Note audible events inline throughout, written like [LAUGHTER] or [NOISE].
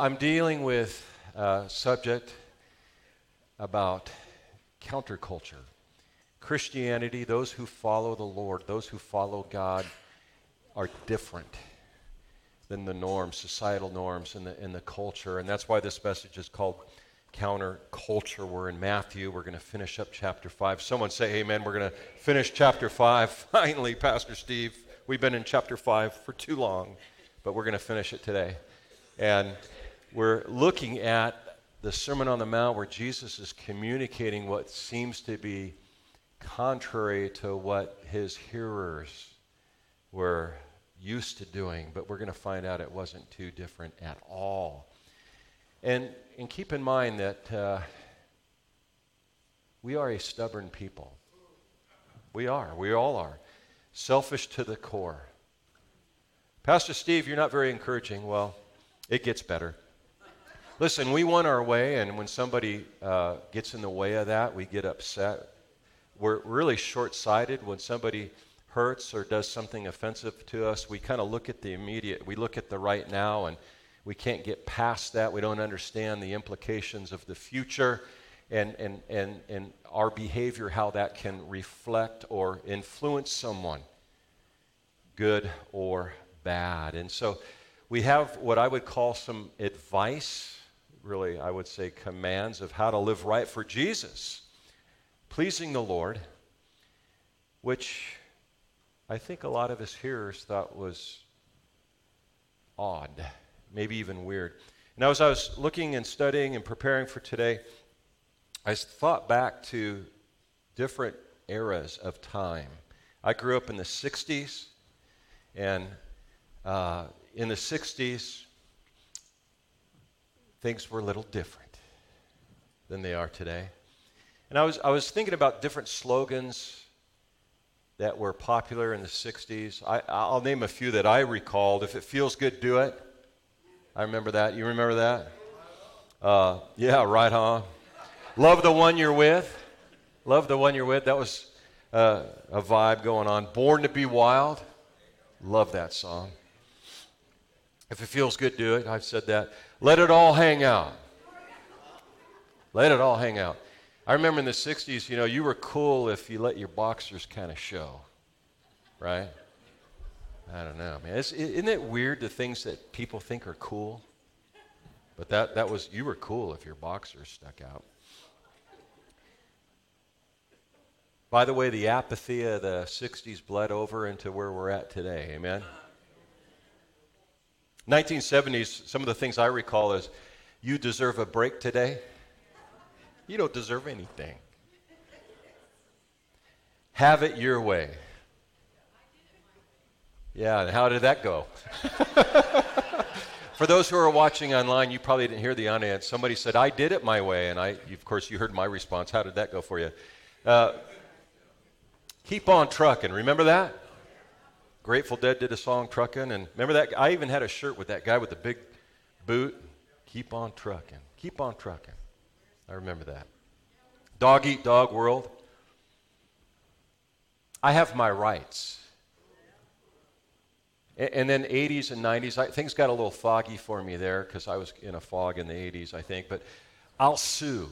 I'm dealing with a subject about counterculture. Christianity, those who follow the Lord, those who follow God, are different than the norms, societal norms, and the, in the culture. And that's why this message is called Counterculture. We're in Matthew. We're going to finish up chapter 5. Someone say amen. We're going to finish chapter 5. [LAUGHS] Finally, Pastor Steve. We've been in chapter 5 for too long, but we're going to finish it today. And we're looking at the Sermon on the Mount where Jesus is communicating what seems to be contrary to what his hearers were used to doing, but we're going to find out it wasn't too different at all. And, and keep in mind that uh, we are a stubborn people. We are. We all are. Selfish to the core. Pastor Steve, you're not very encouraging. Well, it gets better. Listen, we want our way, and when somebody uh, gets in the way of that, we get upset. We're really short sighted when somebody hurts or does something offensive to us. We kind of look at the immediate, we look at the right now, and we can't get past that. We don't understand the implications of the future and, and, and, and our behavior, how that can reflect or influence someone, good or bad. And so we have what I would call some advice really, I would say, commands of how to live right for Jesus, pleasing the Lord, which I think a lot of his hearers thought was odd, maybe even weird. Now, as I was looking and studying and preparing for today, I thought back to different eras of time. I grew up in the 60s, and uh, in the 60s, things were a little different than they are today. And I was, I was thinking about different slogans that were popular in the 60s. I, I'll name a few that I recalled. If it feels good, do it. I remember that. You remember that? Uh, yeah, right on. Love the one you're with. Love the one you're with. That was uh, a vibe going on. Born to be wild. Love that song. If it feels good, do it. I've said that. Let it all hang out. Let it all hang out. I remember in the 60s, you know, you were cool if you let your boxers kind of show, right? I don't know, man. It's, isn't it weird the things that people think are cool? But that, that was, you were cool if your boxers stuck out. By the way, the apathy of the 60s bled over into where we're at today. Amen? 1970s, some of the things I recall is you deserve a break today. You don't deserve anything. Have it your way. Yeah, and how did that go? [LAUGHS] For those who are watching online, you probably didn't hear the audience. Somebody said, I did it my way. And I, of course, you heard my response. How did that go for you? Uh, keep on trucking. Remember that? Grateful Dead did a song, Truckin', and remember that? I even had a shirt with that guy with the big boot. Keep on trucking. Keep on trucking. I remember that. Dog Eat Dog World. I have my rights. And then 80s and 90s, I, things got a little foggy for me there because I was in a fog in the 80s, I think. But I'll sue.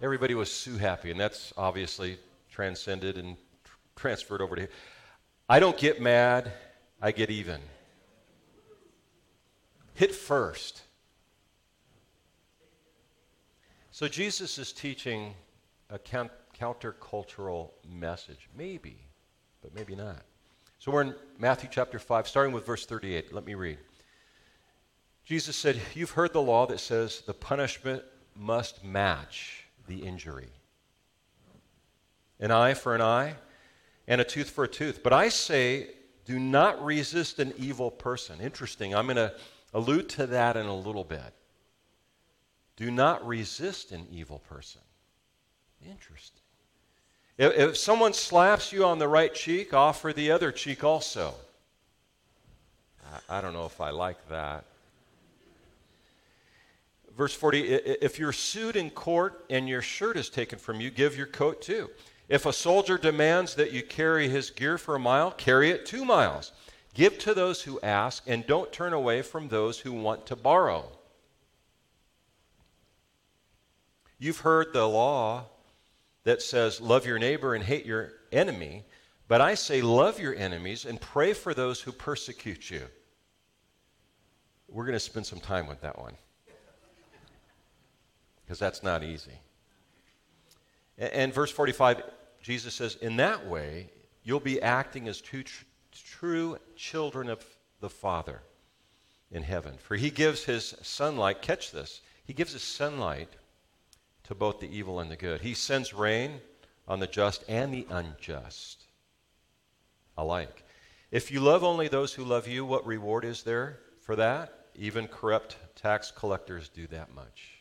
Everybody was sue happy, and that's obviously transcended and transferred over to I don't get mad, I get even. Hit first. So Jesus is teaching a countercultural message. Maybe, but maybe not. So we're in Matthew chapter 5, starting with verse 38. Let me read. Jesus said, You've heard the law that says the punishment must match the injury. An eye for an eye and a tooth for a tooth. But I say, do not resist an evil person. Interesting. I'm going to allude to that in a little bit. Do not resist an evil person. Interesting. If, if someone slaps you on the right cheek, offer the other cheek also. I, I don't know if I like that. Verse 40 If you're sued in court and your shirt is taken from you, give your coat too. If a soldier demands that you carry his gear for a mile, carry it two miles. Give to those who ask, and don't turn away from those who want to borrow. You've heard the law that says, Love your neighbor and hate your enemy. But I say, Love your enemies and pray for those who persecute you. We're going to spend some time with that one because that's not easy. And verse 45, Jesus says, In that way, you'll be acting as two tr- true children of the Father in heaven. For he gives his sunlight, catch this, he gives his sunlight to both the evil and the good. He sends rain on the just and the unjust alike. If you love only those who love you, what reward is there for that? Even corrupt tax collectors do that much.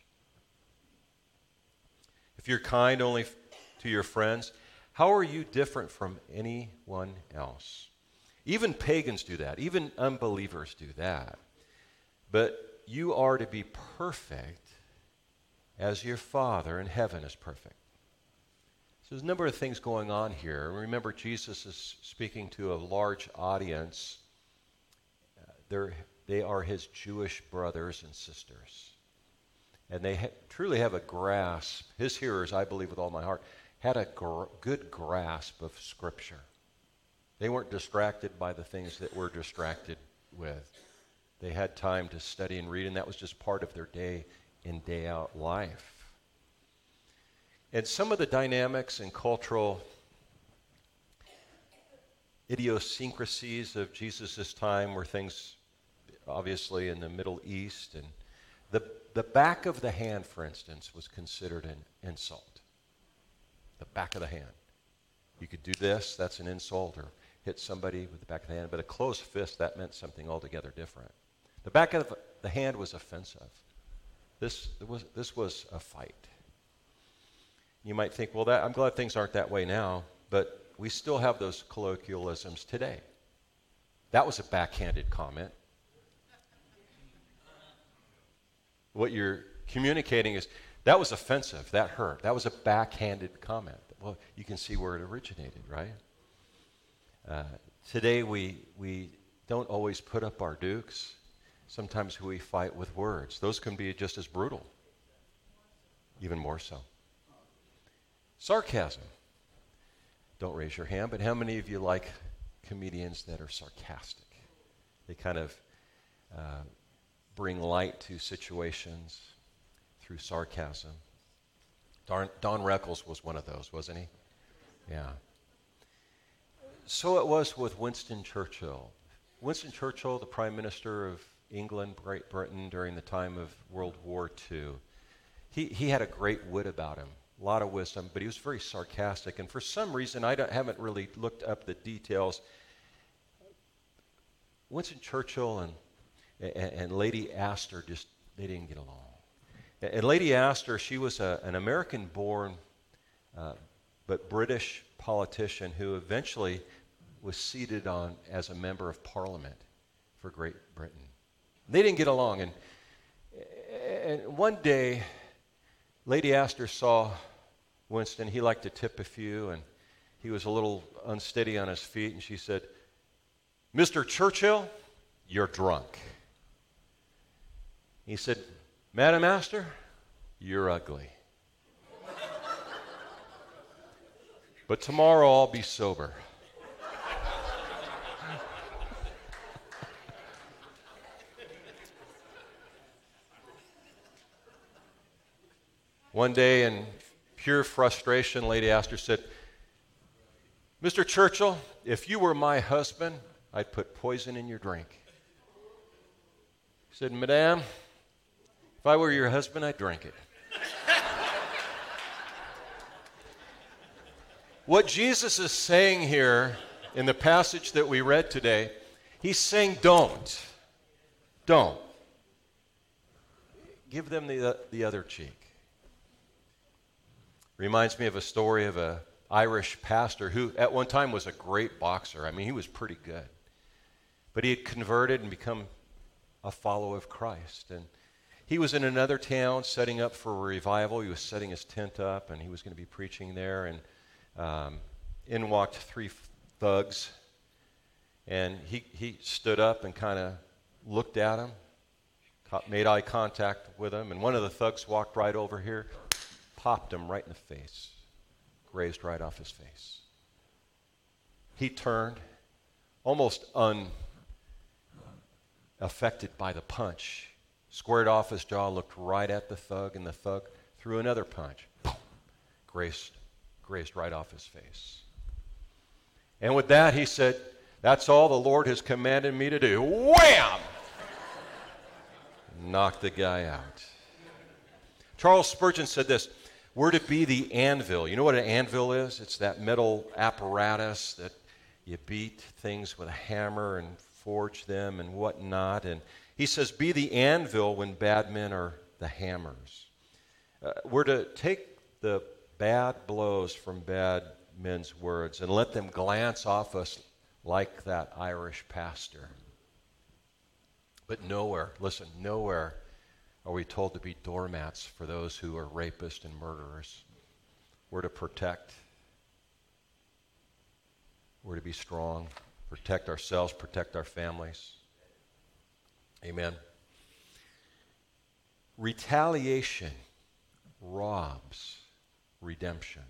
If you're kind only to your friends, how are you different from anyone else? Even pagans do that, even unbelievers do that. But you are to be perfect as your Father in heaven is perfect. So there's a number of things going on here. Remember, Jesus is speaking to a large audience. They're, they are his Jewish brothers and sisters. And they ha- truly have a grasp. His hearers, I believe with all my heart, had a gr- good grasp of Scripture. They weren't distracted by the things that we're distracted with. They had time to study and read, and that was just part of their day in, day out life. And some of the dynamics and cultural idiosyncrasies of Jesus' time were things, obviously, in the Middle East. And the, the back of the hand, for instance, was considered an insult. The back of the hand. You could do this, that's an insult, or hit somebody with the back of the hand, but a closed fist, that meant something altogether different. The back of the hand was offensive. This was, this was a fight. You might think, well, that, I'm glad things aren't that way now, but we still have those colloquialisms today. That was a backhanded comment. What you're communicating is that was offensive, that hurt, that was a backhanded comment. Well, you can see where it originated, right? Uh, today, we, we don't always put up our dukes. Sometimes we fight with words. Those can be just as brutal, even more so. Sarcasm. Don't raise your hand, but how many of you like comedians that are sarcastic? They kind of uh, bring light to situations through sarcasm. Don, Don Rickles was one of those, wasn't he? Yeah. So it was with Winston Churchill. Winston Churchill, the Prime Minister of England, Great Britain during the time of World War II, he, he had a great wit about him, a lot of wisdom, but he was very sarcastic. And for some reason, I haven't really looked up the details. Winston Churchill and, and, and Lady Astor just, they didn't get along. Lady Astor, she was a, an American born uh, but British politician who eventually was seated on as a member of parliament for Great Britain. They didn't get along. And, and one day, Lady Astor saw Winston. He liked to tip a few, and he was a little unsteady on his feet. And she said, Mr. Churchill, you're drunk. He said, Madam Astor, you're ugly. But tomorrow I'll be sober. One day, in pure frustration, Lady Astor said, Mr. Churchill, if you were my husband, I'd put poison in your drink. He said, Madame, if I were your husband, I'd drink it. What Jesus is saying here in the passage that we read today, he's saying, don't. Don't. Give them the, the other cheek. Reminds me of a story of a Irish pastor who at one time was a great boxer. I mean, he was pretty good. But he had converted and become a follower of Christ. And he was in another town setting up for a revival. He was setting his tent up and he was going to be preaching there. And um, in walked three thugs, And he, he stood up and kind of looked at him, made eye contact with him, and one of the thugs walked right over here, popped him right in the face, grazed right off his face. He turned, almost unaffected by the punch, squared off his jaw, looked right at the thug, and the thug threw another punch, Boom! grazed, grazed right off his face. And with that, he said, That's all the Lord has commanded me to do. Wham! Knocked the guy out. Charles Spurgeon said this We're to be the anvil. You know what an anvil is? It's that metal apparatus that you beat things with a hammer and forge them and whatnot. And he says, Be the anvil when bad men are the hammers. Uh, we're to take the bad blows from bad men's words and let them glance off us like that Irish pastor. But nowhere, listen, nowhere are we told to be doormats for those who are rapists and murderers. We're to protect. We're to be strong, protect ourselves, protect our families. Amen. Retaliation robs redemption.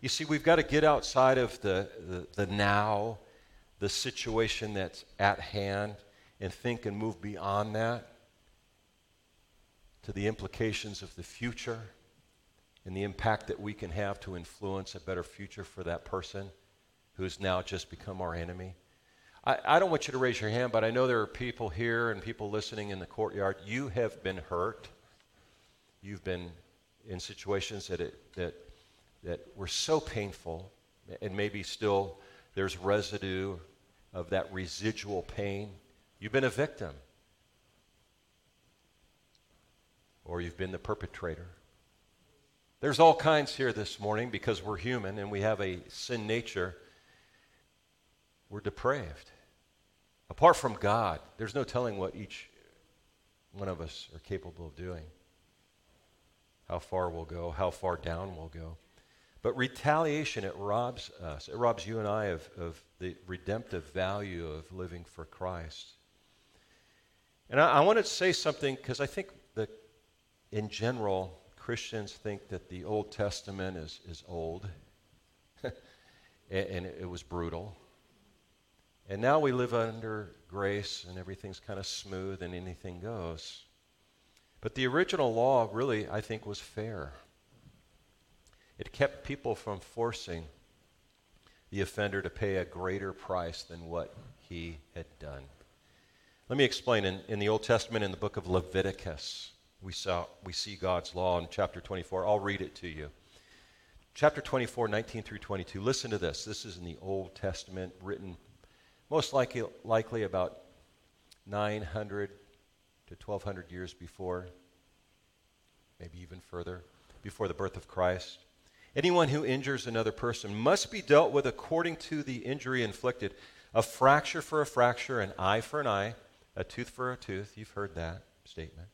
You see, we've got to get outside of the, the, the now, the situation that's at hand, and think and move beyond that to the implications of the future and the impact that we can have to influence a better future for that person who's now just become our enemy. I, I don't want you to raise your hand, but I know there are people here and people listening in the courtyard. You have been hurt. You've been in situations that, it, that that were so painful, and maybe still there's residue of that residual pain. You've been a victim, or you've been the perpetrator. There's all kinds here this morning because we're human and we have a sin nature. We're depraved. Apart from God, there's no telling what each one of us are capable of doing. How far we'll go, how far down we'll go. But retaliation, it robs us. It robs you and I of, of the redemptive value of living for Christ. And I, I want to say something because I think that in general, Christians think that the Old Testament is, is old [LAUGHS] and, and it was brutal. And now we live under grace and everything's kind of smooth and anything goes. But the original law really, I think, was fair. It kept people from forcing the offender to pay a greater price than what he had done. Let me explain. In, in the Old Testament, in the book of Leviticus, we, saw, we see God's law in chapter 24. I'll read it to you. Chapter 24, 19 through 22. Listen to this. This is in the Old Testament, written most likely, likely about 900 to 1200 years before, maybe even further, before the birth of Christ. Anyone who injures another person must be dealt with according to the injury inflicted. A fracture for a fracture, an eye for an eye, a tooth for a tooth. You've heard that statement.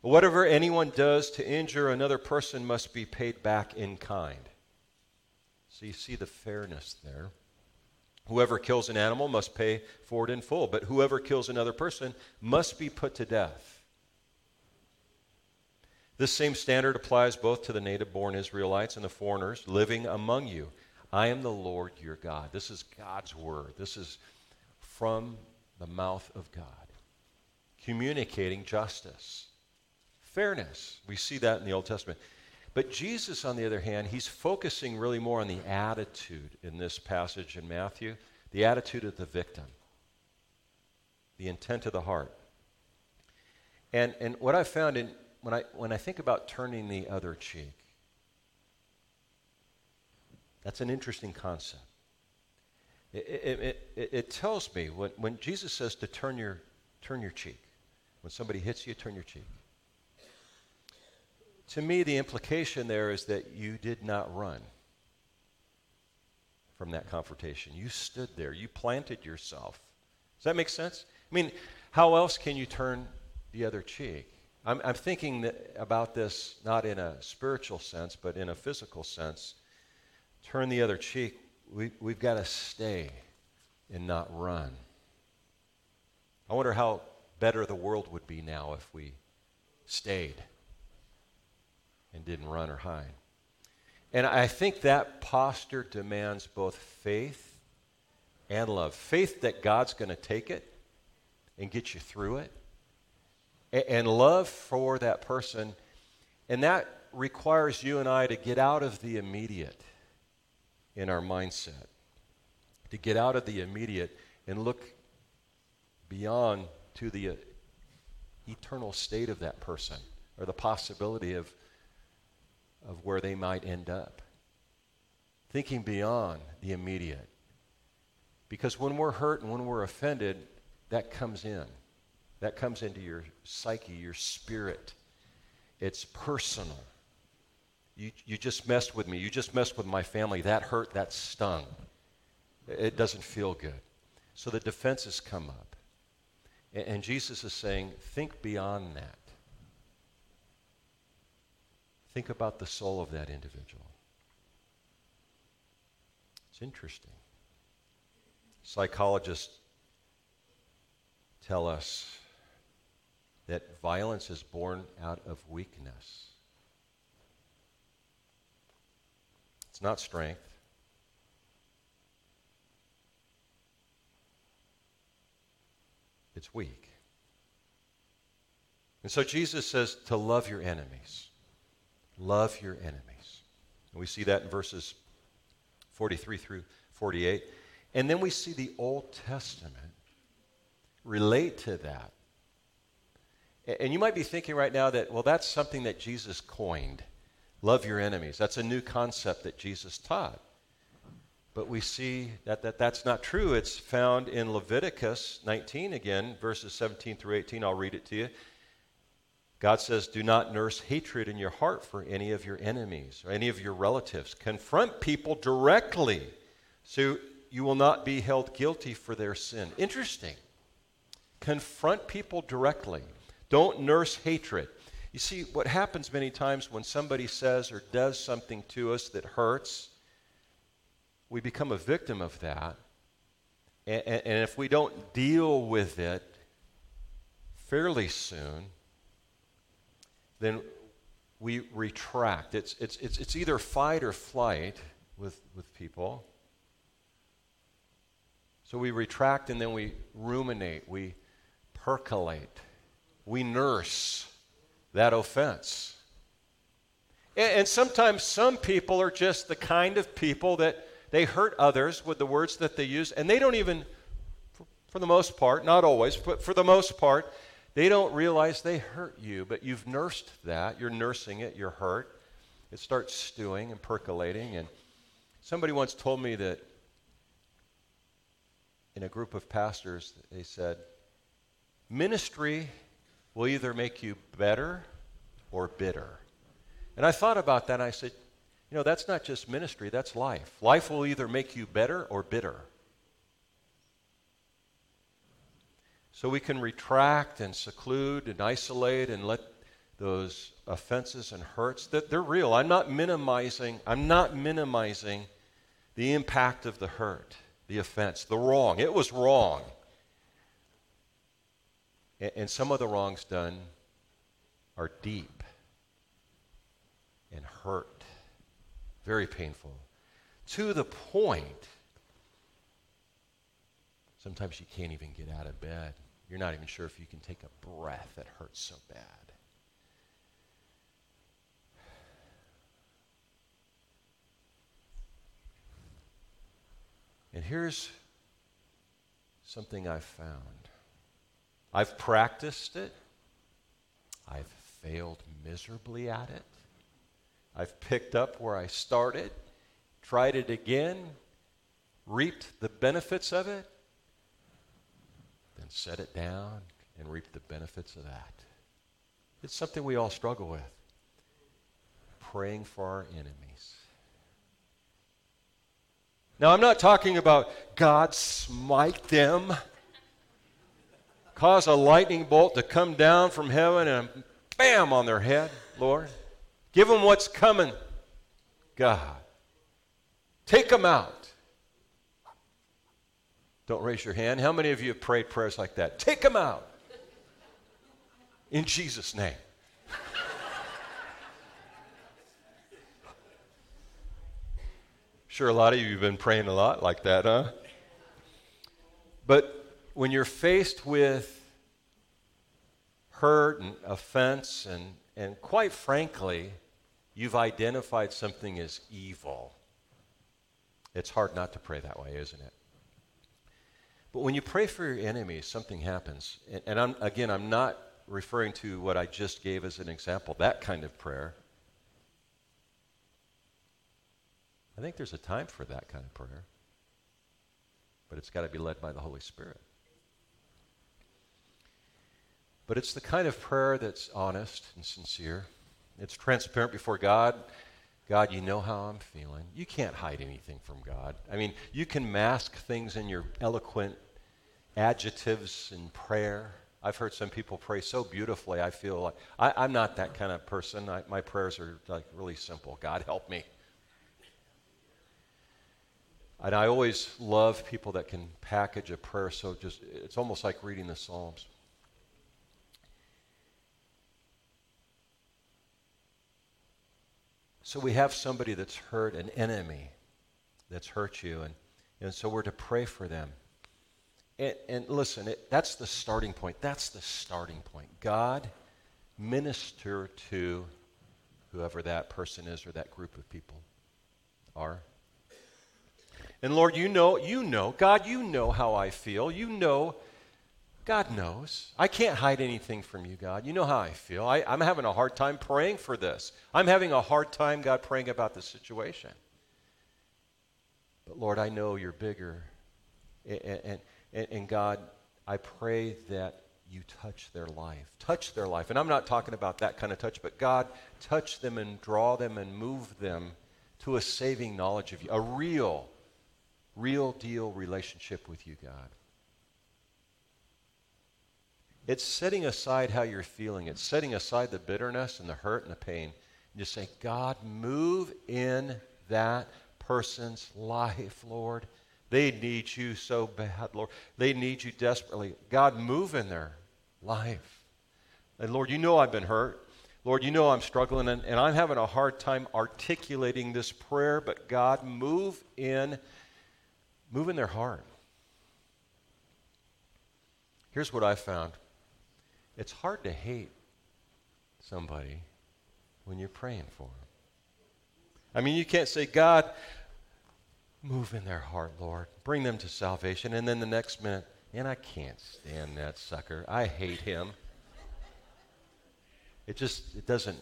Whatever anyone does to injure another person must be paid back in kind. So you see the fairness there. Whoever kills an animal must pay for it in full, but whoever kills another person must be put to death. This same standard applies both to the native born Israelites and the foreigners living among you. I am the Lord your God. This is God's word. This is from the mouth of God, communicating justice, fairness. We see that in the Old Testament. But Jesus, on the other hand, he's focusing really more on the attitude in this passage in Matthew the attitude of the victim, the intent of the heart. And, and what I found in when I, when I think about turning the other cheek, that's an interesting concept. It, it, it, it, tells me when, when Jesus says to turn your, turn your cheek, when somebody hits you, turn your cheek. To me, the implication there is that you did not run from that confrontation. You stood there, you planted yourself. Does that make sense? I mean, how else can you turn the other cheek? I'm, I'm thinking about this not in a spiritual sense, but in a physical sense. Turn the other cheek. We, we've got to stay and not run. I wonder how better the world would be now if we stayed and didn't run or hide. And I think that posture demands both faith and love. Faith that God's going to take it and get you through it, and love for that person. And that requires you and I to get out of the immediate in our mindset, to get out of the immediate and look beyond to the uh, eternal state of that person or the possibility of, of where they might end up. Thinking beyond the immediate. Because when we're hurt and when we're offended, that comes in. That comes into your psyche, your spirit. It's personal. You, you just messed with me. You just messed with my family. That hurt, that stung. It doesn't feel good. So the defenses come up. And, and Jesus is saying, think beyond that. Think about the soul of that individual. It's interesting. Psychologists tell us that violence is born out of weakness. It's not strength. It's weak. And so Jesus says to love your enemies. Love your enemies. And we see that in verses 43 through 48. And then we see the Old Testament relate to that. And you might be thinking right now that, well, that's something that Jesus coined. Love your enemies. That's a new concept that Jesus taught. But we see that, that that's not true. It's found in Leviticus 19 again, verses 17 through 18. I'll read it to you. God says, Do not nurse hatred in your heart for any of your enemies or any of your relatives. Confront people directly so you will not be held guilty for their sin. Interesting. Confront people directly. Don't nurse hatred. You see, what happens many times when somebody says or does something to us that hurts, we become a victim of that. And, and, and if we don't deal with it fairly soon, then we retract. It's, it's, it's, it's either fight or flight with, with people. So we retract and then we ruminate, we percolate, we nurse that offense. And, and sometimes some people are just the kind of people that they hurt others with the words that they use, and they don't even, for, for the most part, not always, but for the most part, they don't realize they hurt you, but you've nursed that. You're nursing it, you're hurt. It starts stewing and percolating. And somebody once told me that in a group of pastors, they said, Ministry will either make you better or bitter. And I thought about that and I said, you know, that's not just ministry, that's life. Life will either make you better or bitter. So we can retract and seclude and isolate and let those offenses and hurts that they're real. I'm not minimizing, I'm not minimizing the impact of the hurt, the offense, the wrong. It was wrong. And, and some of the wrongs done are deep and hurt, very painful, to the point sometimes you can't even get out of bed. You're not even sure if you can take a breath. It hurts so bad. And here's something I've found I've practiced it. I've failed miserably at it. I've picked up where I started, tried it again, reaped the benefits of it, then set it down and reap the benefits of that. It's something we all struggle with. Praying for our enemies. Now, I'm not talking about God smite them cause a lightning bolt to come down from heaven and bam on their head, Lord. Give them what's coming, God. Take them out. Don't raise your hand. How many of you have prayed prayers like that? Take them out. In Jesus' name. Sure, a lot of you have been praying a lot like that, huh? But when you're faced with hurt and offense, and, and quite frankly, you've identified something as evil, it's hard not to pray that way, isn't it? But when you pray for your enemies, something happens. And, and I'm, again, I'm not referring to what I just gave as an example, that kind of prayer. I think there's a time for that kind of prayer, but it's got to be led by the Holy Spirit. But it's the kind of prayer that's honest and sincere. It's transparent before God. God, you know how I'm feeling. You can't hide anything from God. I mean, you can mask things in your eloquent adjectives in prayer. I've heard some people pray so beautifully. I feel like I, am not that kind of person. I, my prayers are like really simple. God help me. And I always love people that can package a prayer so just, it's almost like reading the Psalms. So we have somebody that's hurt, an enemy that's hurt you, and, and so we're to pray for them. And, and listen, it, that's the starting point. That's the starting point. God, minister to whoever that person is or that group of people are. And Lord, you know, you know, God, you know how I feel. You know, God knows. I can't hide anything from you, God. You know how I feel. I, am having a hard time praying for this. I'm having a hard time, God, praying about the situation. But Lord, I know you're bigger. And, and, and God, I pray that you touch their life. Touch their life. And I'm not talking about that kind of touch, but God, touch them and draw them and move them to a saving knowledge of you, a real real deal relationship with you, God. It's setting aside how you're feeling. It's setting aside the bitterness and the hurt and the pain. And just say, God, move in that person's [LAUGHS] life, Lord. They need you so bad, Lord. They need you desperately. God, move in their life. And Lord, you know I've been hurt. Lord, you know I'm struggling and, and I'm having a hard time articulating this prayer, but God, move in move in their heart. Here's what I found it's hard to hate somebody when you're praying for them. I mean, you can't say, God, move in their heart, Lord. Bring them to salvation. And then the next minute, and I can't stand that sucker. I hate him. It just, it doesn't,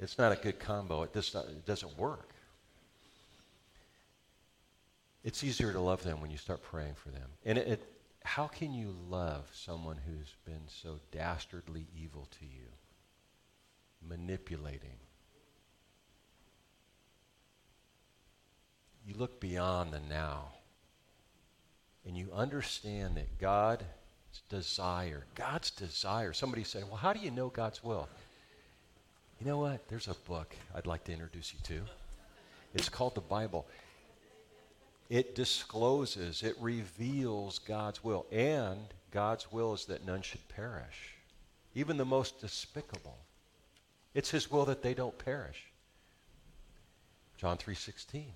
it's not a good combo. It, just, it doesn't work. It's easier to love them when you start praying for them. And it, it, how can you love someone who's been so dastardly evil to you? Manipulating. You look beyond the now. And you understand that God's desire, God's desire. Somebody said, Well, how do you know God's will? You know what? There's a book I'd like to introduce you to. It's called the Bible. It discloses, it reveals God's will. And God's will is that none should perish, even the most despicable. It's his will that they don't perish. John 3:16.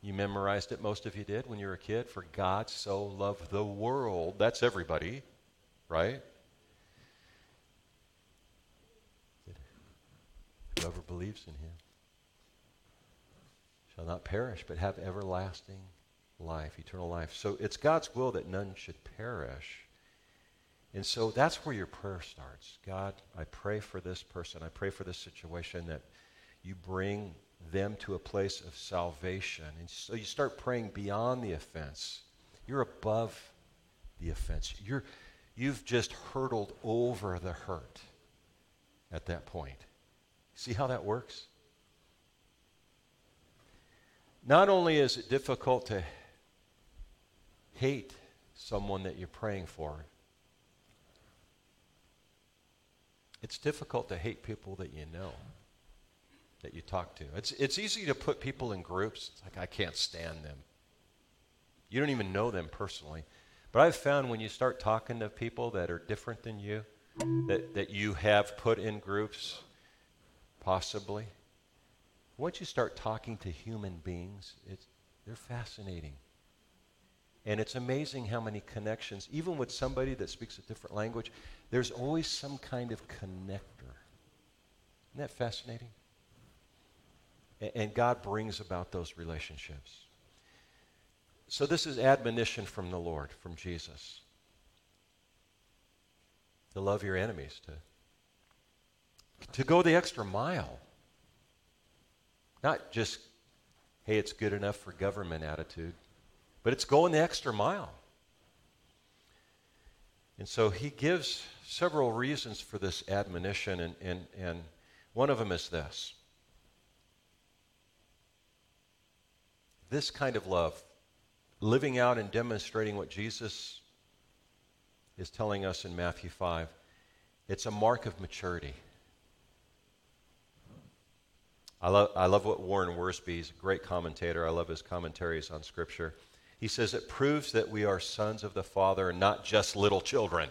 You memorized it most of you did when you were a kid for God so loved the world. That's everybody, right? Whoever believes in him shall not perish but have everlasting life, eternal life. So it's God's will that none should perish. And so that's where your prayer starts. God, I pray for this person. I pray for this situation that you bring them to a place of salvation. And so you start praying beyond the offense. You're above the offense. You're, you've just hurdled over the hurt at that point. See how that works? Not only is it difficult to hate someone that you're praying for. It's difficult to hate people that you know, that you talk to. It's, it's easy to put people in groups. It's like, I can't stand them. You don't even know them personally. But I've found when you start talking to people that are different than you, that, that you have put in groups, possibly, once you start talking to human beings, it's, they're fascinating. And it's amazing how many connections, even with somebody that speaks a different language, there's always some kind of connector. Isn't that fascinating? And, God brings about those relationships. So, this is admonition from the Lord, from Jesus. To love your enemies, to, to go the extra mile. Not just, hey, it's good enough for government attitude, but it's going the extra mile. And so he gives several reasons for this admonition, and, and, and one of them is this this kind of love, living out and demonstrating what Jesus is telling us in Matthew 5, it's a mark of maturity. I love, I love what Warren Wiersbe, he's a great commentator. I love his commentaries on Scripture. He says it proves that we are sons of the Father and not just little children.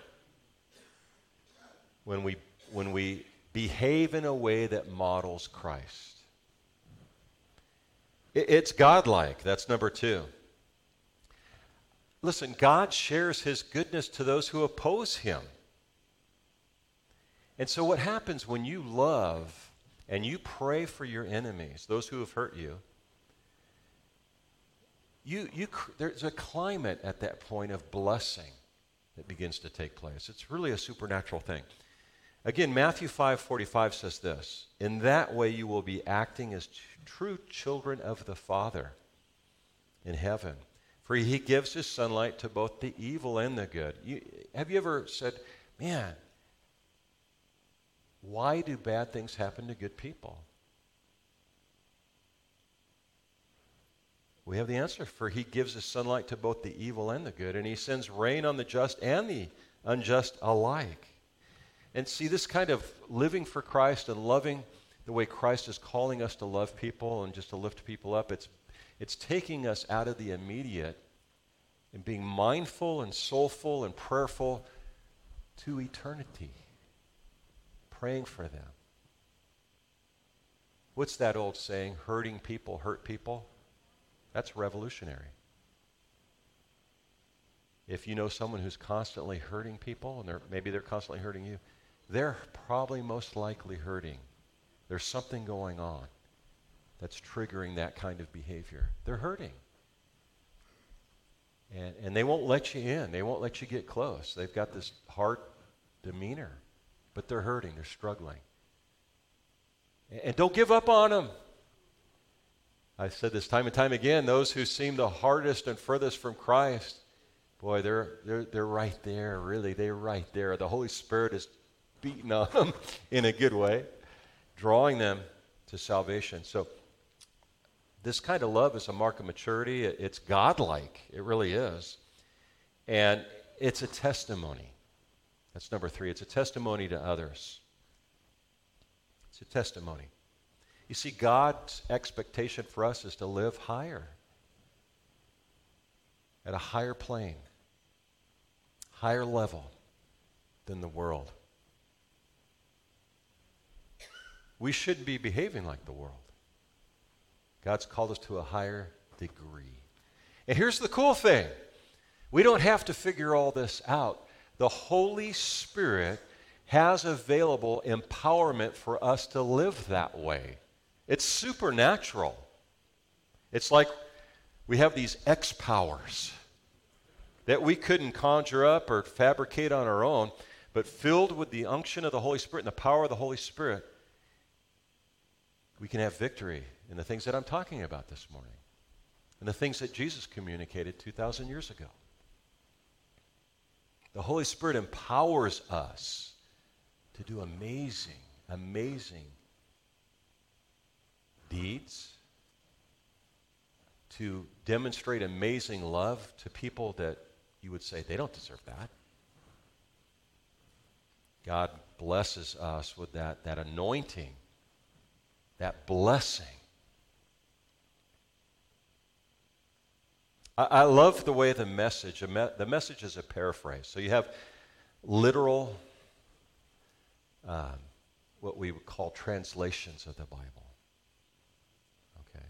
When we, when we behave in a way that models Christ, it's godlike. That's number two. Listen, God shares his goodness to those who oppose him. And so, what happens when you love and you pray for your enemies, those who have hurt you, you, you, there's a climate at that point of blessing that begins to take place. It's really a supernatural thing. Again, Matthew 5:45 says this, "In that way you will be acting as true children of the Father in heaven. For he gives his sunlight to both the evil and the good." You, have you ever said, "Man, why do bad things happen to good people? We have the answer for he gives his sunlight to both the evil and the good, and he sends rain on the just and the unjust alike. And see, this kind of living for Christ and loving the way Christ is calling us to love people and just to lift people up, it's, it's taking us out of the immediate and being mindful and soulful and prayerful to eternity praying for them. What's that old saying? Hurting people hurt people? That's revolutionary. If you know someone who's constantly hurting people, and they're, maybe they're constantly hurting you, they're probably most likely hurting. There's something going on that's triggering that kind of behavior. They're hurting. And, and they won't let you in. They won't let you get close. They've got this hard demeanor but they're hurting, they're struggling. And don't give up on them. I've said this time and time again those who seem the hardest and furthest from Christ, boy, they're, they're, they're right there, really. They're right there. The Holy Spirit is beating on them [LAUGHS] in a good way, drawing them to salvation. So, this kind of love is a mark of maturity. It's godlike, it really is. And it's a testimony. That's number three. It's a testimony to others. It's a testimony. You see, God's expectation for us is to live higher, at a higher plane, higher level than the world. We shouldn't be behaving like the world. God's called us to a higher degree. And here's the cool thing we don't have to figure all this out the Holy Spirit has available empowerment for us to live that way. It's supernatural. It's like we have these X powers that we couldn't conjure up or fabricate on our own, but filled with the unction of the Holy Spirit and the power of the Holy Spirit, we can have victory in the things that I'm talking about this morning and the things that Jesus communicated 2,000 years ago. The Holy Spirit empowers us to do amazing, amazing deeds, to demonstrate amazing love to people that you would say they don't deserve that. God blesses us with that, that anointing, that blessing. I, I love the way the message, the message is a paraphrase. So you have literal, um, what we would call translations of the Bible. Okay.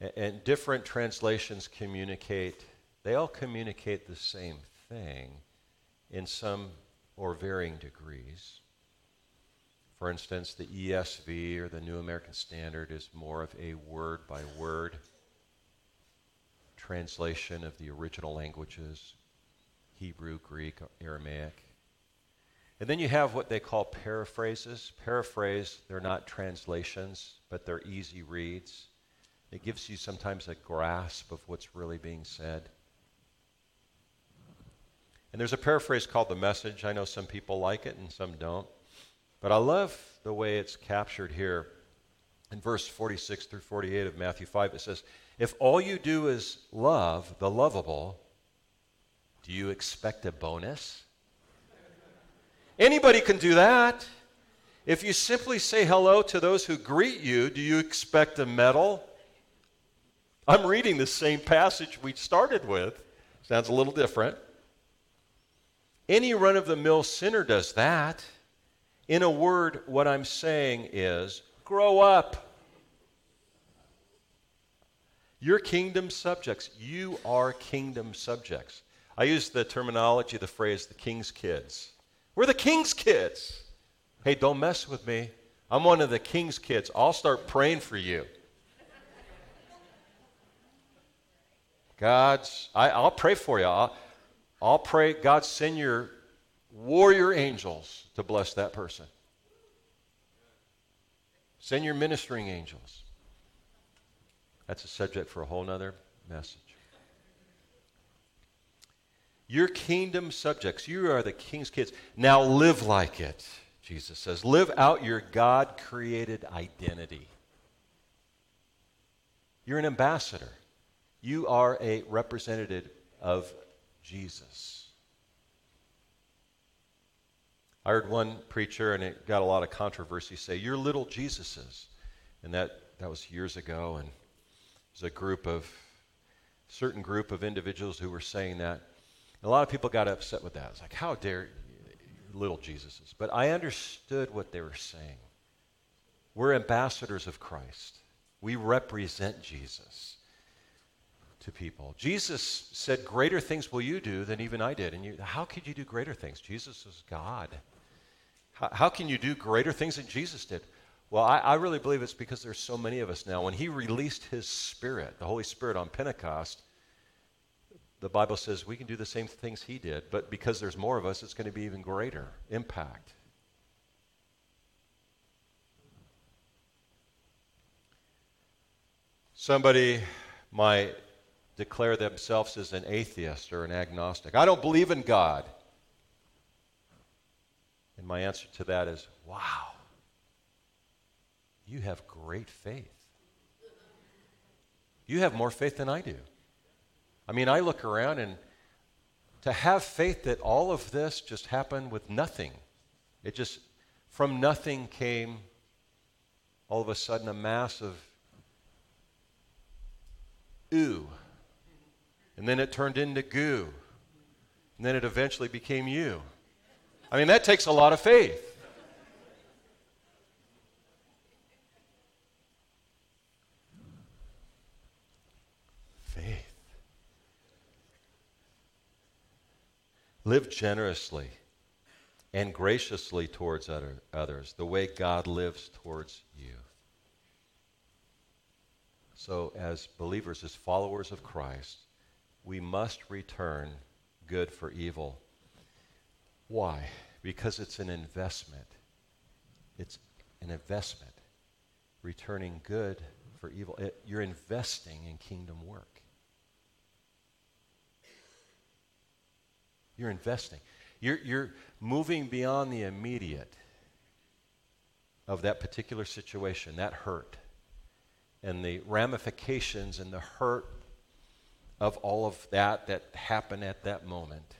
And, and different translations communicate, they all communicate the same thing in some or varying degrees. For instance, the ESV or the New American Standard is more of a word by word translation of the original languages Hebrew, Greek, Aramaic. And then you have what they call paraphrases. Paraphrase, they're not translations, but they're easy reads. It gives you sometimes a grasp of what's really being said. And there's a paraphrase called The Message. I know some people like it and some don't. But I love the way it's captured here in verse 46 through 48 of Matthew 5. It says, If all you do is love the lovable, do you expect a bonus? Anybody can do that. If you simply say hello to those who greet you, do you expect a medal? I'm reading the same passage we started with. Sounds a little different. Any run of the mill sinner does that. In a word, what I'm saying is grow up. You're kingdom subjects. You are kingdom subjects. I use the terminology, the phrase, the king's kids. We're the king's kids. Hey, don't mess with me. I'm one of the king's kids. I'll start praying for you. God's, I, will pray for you. I'll, I'll pray, God, send your warrior angels to bless that person. Send your ministering angels. That's a subject for a whole nother message. You're kingdom subjects. You are the king's kids. Now live like it, Jesus says. Live out your God created identity. You're an ambassador. You are a representative of Jesus. I heard one preacher, and it got a lot of controversy, say, You're little Jesuses. And that, that was years ago, and there's a group of, certain group of individuals who were saying that. And a lot of people got upset with that. It's like, How dare little Jesuses? But I understood what they were saying. We're ambassadors of Christ, we represent Jesus to people. Jesus said, Greater things will you do than even I did. And you, how could you do greater things? Jesus is God. How, how can you do greater things than Jesus did? Well, I, I really believe it's because there's so many of us now. When he released his spirit, the Holy Spirit on Pentecost, the Bible says we can do the same things he did, but because there's more of us, it's going to be even greater impact. Somebody might declare themselves as an atheist or an agnostic. I don't believe in God. And my answer to that is wow, you have great faith. You have more faith than I do. I mean, I look around and to have faith that all of this just happened with nothing, it just, from nothing came all of a sudden a mass of ooh. And then it turned into goo. And then it eventually became you. I mean, that takes a lot of faith. Faith. Live generously and graciously towards other, others, the way God lives towards you. So, as believers, as followers of Christ, we must return good for evil. Why? Because it's an investment. It's an investment. Returning good for evil. It, you're investing in kingdom work. You're investing. You're, you're moving beyond the immediate of that particular situation, that hurt, and the ramifications and the hurt of all of that that happened at that moment.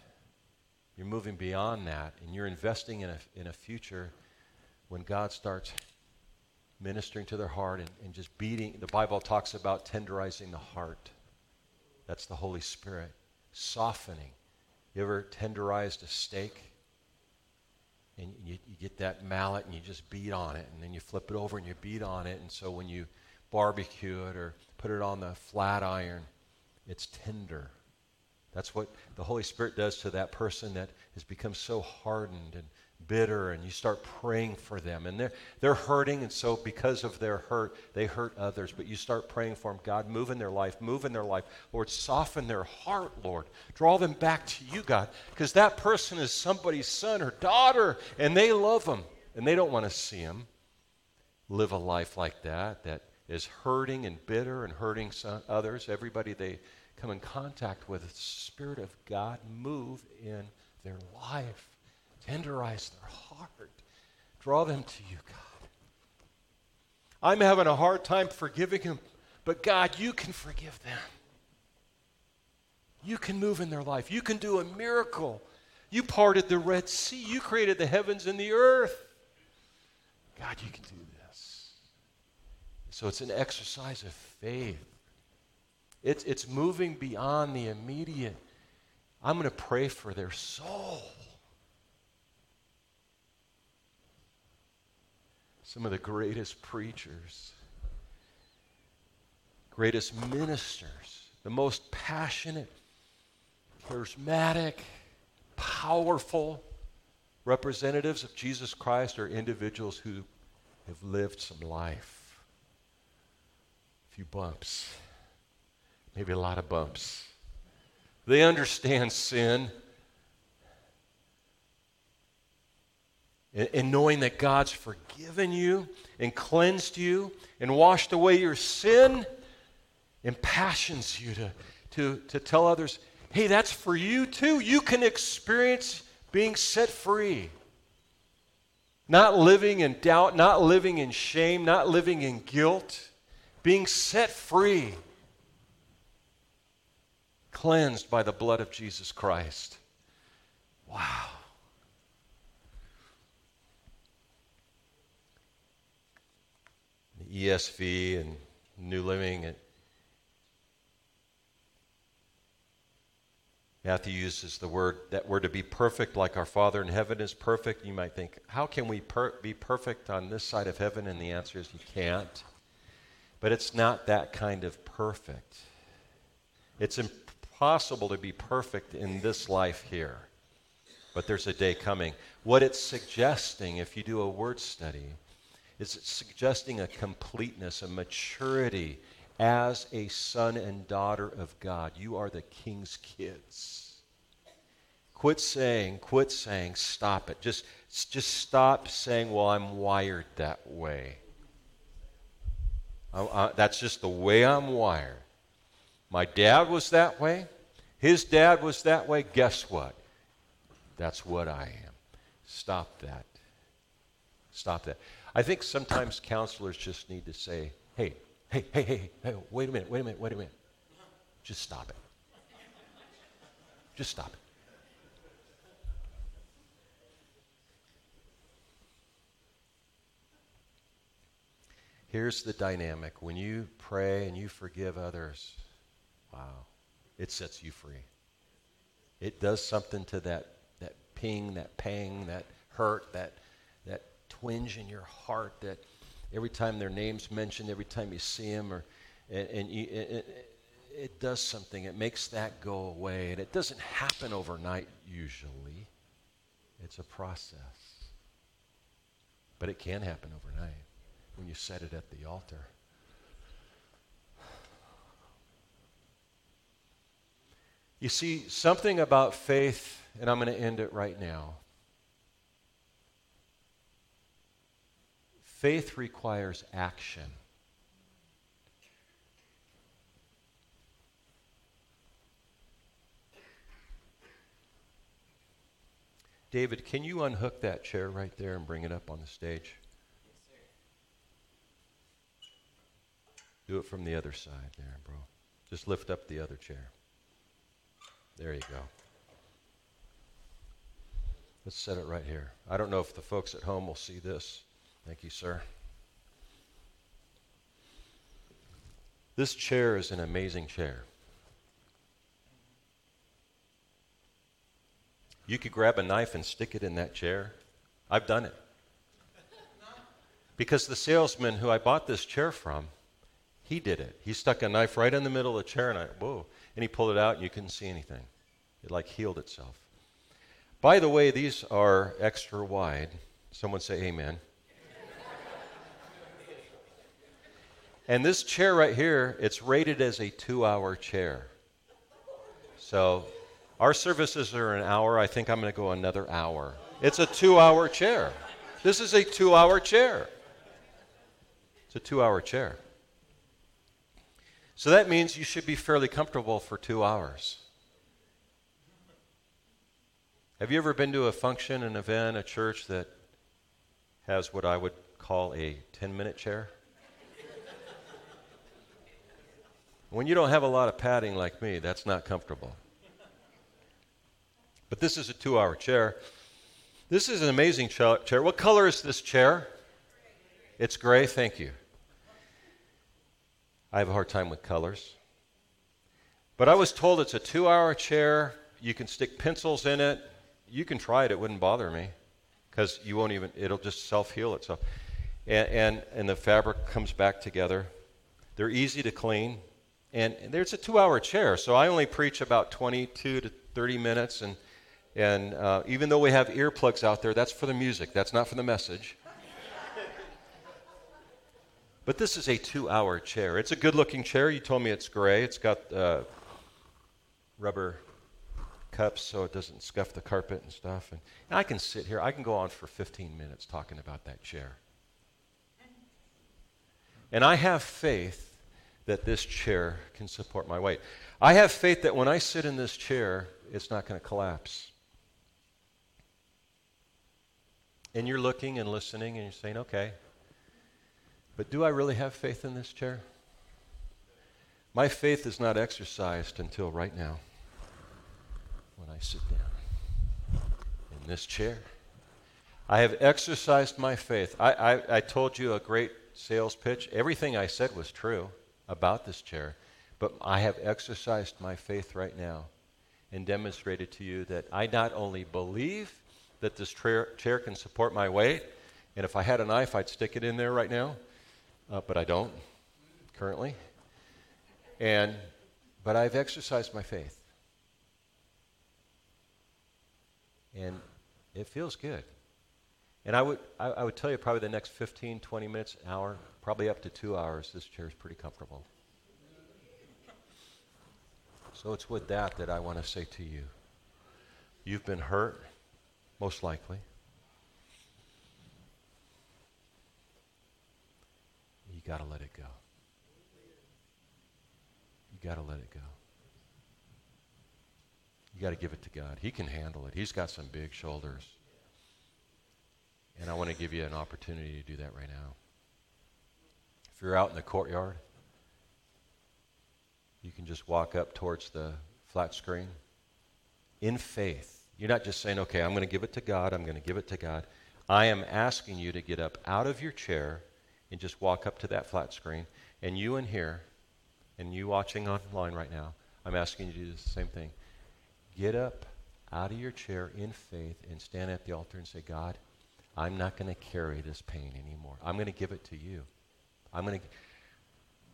You're moving beyond that, and you're investing in a, in a future when God starts ministering to their heart and, and just beating. The Bible talks about tenderizing the heart. That's the Holy Spirit softening. You ever tenderized a steak? And you, you get that mallet and you just beat on it, and then you flip it over and you beat on it. And so when you barbecue it or put it on the flat iron, it's tender. That's what the Holy Spirit does to that person that has become so hardened and bitter and you start praying for them. And they're, they're hurting and so because of their hurt they hurt others. But you start praying for them god move in their life move in their life. Lord soften their heart lord. Draw them back to you god because that person is somebody's son or daughter and they love them and they don't want to see them live a life like that that is hurting and bitter and hurting some, others everybody they come in contact with the spirit of god move in their life Tenderize their heart. Draw them to you, God. I'm having a hard time forgiving them, but God, you can forgive them. You can move in their life. You can do a miracle. You parted the Red Sea. You created the heavens and the earth. God, you can do this. So it's an exercise of faith. It's, it's moving beyond the immediate. I'm going to pray for their soul. some of the greatest preachers, greatest ministers, the most passionate, charismatic, powerful representatives of Jesus Christ are individuals who have lived some life. A few bumps, maybe a lot of bumps. They understand sin. and, knowing that God's forgiven you and cleansed you and washed away your sin impassions you to, to, to tell others, hey, that's for you too. You can experience being set free. Not living in doubt, not living in shame, not living in guilt, being set free, cleansed by the blood of Jesus Christ. Wow. The ESV and New Living. It, Matthew uses the word that we're to be perfect like our Father in heaven is perfect. You might think, how can we per- be perfect on this side of heaven? And the answer is you can't. But it's not that kind of perfect. It's impossible to be perfect in this life here. But there's a day coming. What it's suggesting, if you do a word study, is suggesting a completeness, a maturity as a son and daughter of God. You are the king's kids. Quit saying, quit saying, stop it. Just, just stop saying, well, I'm wired that way. I, I, that's just the way I'm wired. My dad was that way. His dad was that way. Guess what? That's what I am. Stop that. Stop that. I think sometimes counselors just need to say, hey, hey, hey, hey, hey, wait a minute, wait a minute, wait a minute. Just stop it. Just stop it. Here's the dynamic. When you pray and you forgive others, wow, it sets you free. It does something to that, that ping, that pang, that hurt, that that twinge in your heart that every time their name's mentioned, every time you see them, or and, and you, it, it does something. It makes that go away, and it doesn't happen overnight usually. It's a process, but it can happen overnight when you set it at the altar. You see, something about faith, and I'm going to end it right now. Faith requires action. David, can you unhook that chair right there and bring it up on the stage? Yes, Do it from the other side there, bro. Just lift up the other chair. There you go. Let's set it right here. I don't know if the folks at home will see this. Thank you, sir. This chair is an amazing chair. You could grab a knife and stick it in that chair. I've done it. Because the salesman who I bought this chair from, he did it. He stuck a knife right in the middle of the chair, and I, whoa. And he pulled it out, and you couldn't see anything. It like healed itself. By the way, these are extra wide. Someone say amen. and this chair right here, it's rated as a two hour chair. So our services are an hour. I think I'm going to go another hour. It's a two hour chair. This is a two hour chair. It's a two hour chair. So that means you should be fairly comfortable for two hours. Have you ever been to a function, an event, a church that has what I would call a 10 minute chair? when you don't have a lot of padding like me, that's not comfortable. But this is a two hour chair. This is an amazing chair. What color is this chair? It's gray, thank you. I have a hard time with colors. But I was told it's a two hour chair. You can stick pencils in it. You can try it, it wouldn't bother me because you won't even, it'll just self heal itself. And, and, and, the fabric comes back together. They're easy to clean. And there's a two hour chair, so I only preach about 22 to 30 minutes. And, and uh, even though we have earplugs out there, that's for the music, that's not for the message. But this is a two hour chair. It's a good looking chair. You told me it's gray. It's got uh, rubber cups so it doesn't scuff the carpet and stuff. And, and I can sit here. I can go on for 15 minutes talking about that chair. And I have faith that this chair can support my weight. I have faith that when I sit in this chair, it's not going to collapse. And you're looking and listening and you're saying, okay, but do I really have faith in this chair? My faith is not exercised until right now when I sit down in this chair. I have exercised my faith. I, I, I, told you a great sales pitch. Everything I said was true about this chair, but I have exercised my faith right now and demonstrated to you that I not only believe that this chair, chair can support my weight, and if I had a knife, I'd stick it in there right now uh, but I don't currently. And but I've exercised my faith, and it feels good. And I would I, I would tell you probably the next 15, 20 minutes, hour, probably up to two hours. This chair is pretty comfortable. So it's with that that I want to say to you. You've been hurt, most likely. You got to let it go. You got to let it go. You got to give it to God. He can handle it. He's got some big shoulders. And I want to give you an opportunity to do that right now. If you're out in the courtyard, you can just walk up towards the flat screen in faith. You're not just saying, okay, I'm going to give it to God, I'm going to give it to God. I am asking you to get up out of your chair and just walk up to that flat screen. And you in here, and you watching online right now, I'm asking you to do the same thing. Get up out of your chair in faith and stand at the altar and say, God, I'm not going to carry this pain anymore. I'm going to give it to you. I'm going to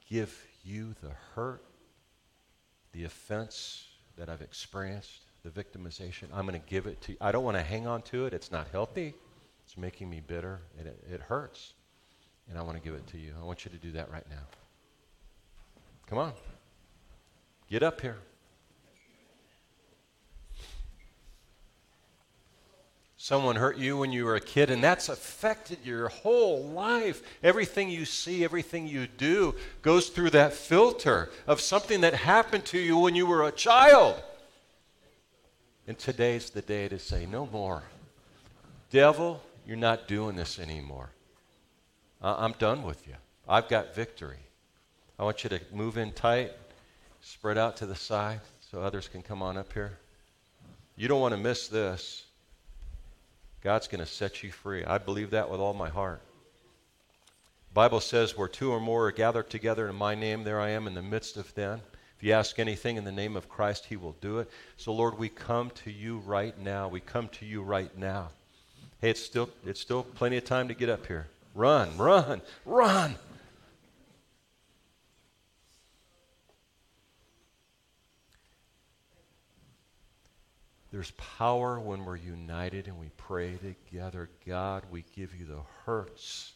give you the hurt, the offense that I've experienced, the victimization. I'm going to give it to you. I don't want to hang on to it. It's not healthy. It's making me bitter, and it, it hurts and I want to give it to you. I want you to do that right now. Come on. Get up here. Someone hurt you when you were a kid, and that's affected your whole life. Everything you see, everything you do goes through that filter of something that happened to you when you were a child. And today's the day to say, No more. Devil, you're not doing this anymore. I'm done with you. I've got victory. I want you to move in tight, spread out to the side so others can come on up here. You don't want to miss this. God's going to set you free. I believe that with all my heart. Bible says where two or more are gathered together in my name, there I am in the midst of them. If you ask anything in the name of Christ, He will do it. So, Lord, we come to you right now. We come to you right now. Hey, it's still, it's still plenty of time to get up here. Run, run, run. There's power when we're united and we pray together. God, we give you the hurts.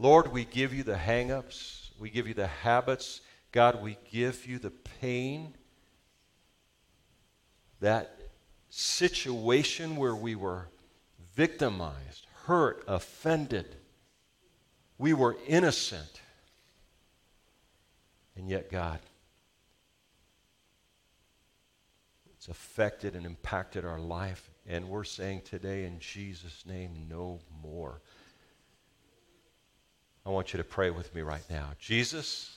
Lord, we give you the hang ups. We give you the habits. God, we give you the pain. That situation where we were victimized, hurt, offended. We were innocent. And yet, God, It's affected and impacted our life. And we're saying today, in Jesus' name, no more. I want you to pray with me right now. Jesus,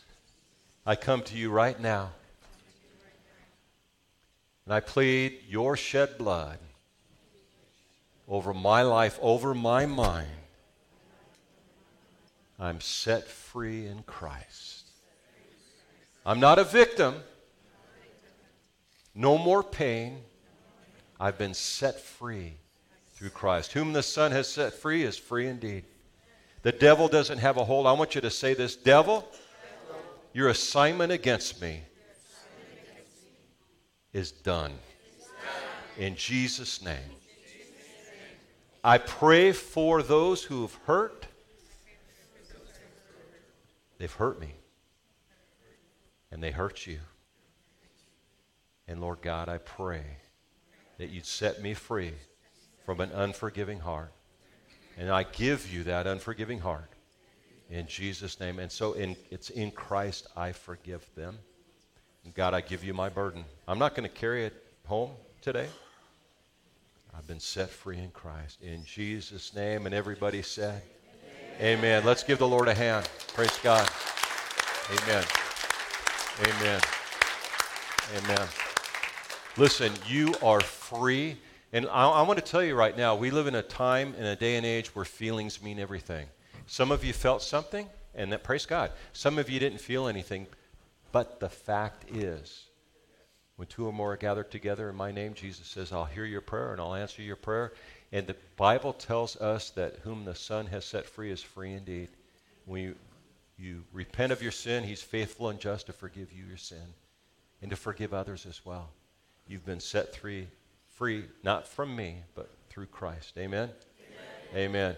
I come to you right now. And I plead your shed blood over my life, over my mind. I'm set free in Christ. I'm not a victim. No more pain. I've been set free through Christ. Whom the Son has set free is free indeed. The devil doesn't have a hold. I want you to say this Devil, your assignment against me is done. In Jesus' name. I pray for those who have hurt. They've hurt me. And they hurt you. And Lord God, I pray that you'd set me free from an unforgiving heart. And I give you that unforgiving heart in Jesus' name. And so in, it's in Christ I forgive them. And God, I give you my burden. I'm not going to carry it home today. I've been set free in Christ. In Jesus' name. And everybody said, Amen. Let's give the Lord a hand. Praise God. Amen. Amen. Amen. Listen, you are free. And I, I, want to tell you right now, we live in a time, in a day and age where feelings mean everything. Some of you felt something, and that, praise God. Some of you didn't feel anything. But the fact is, when two or more are gathered together in my name, Jesus says, I'll hear your prayer and I'll answer your prayer. And the Bible tells us that whom the Son has set free is free indeed. When you, you repent of your sin, He's faithful and just to forgive you your sin and to forgive others as well. You've been set free, free, not from me, but through Christ. Amen? Amen. Amen.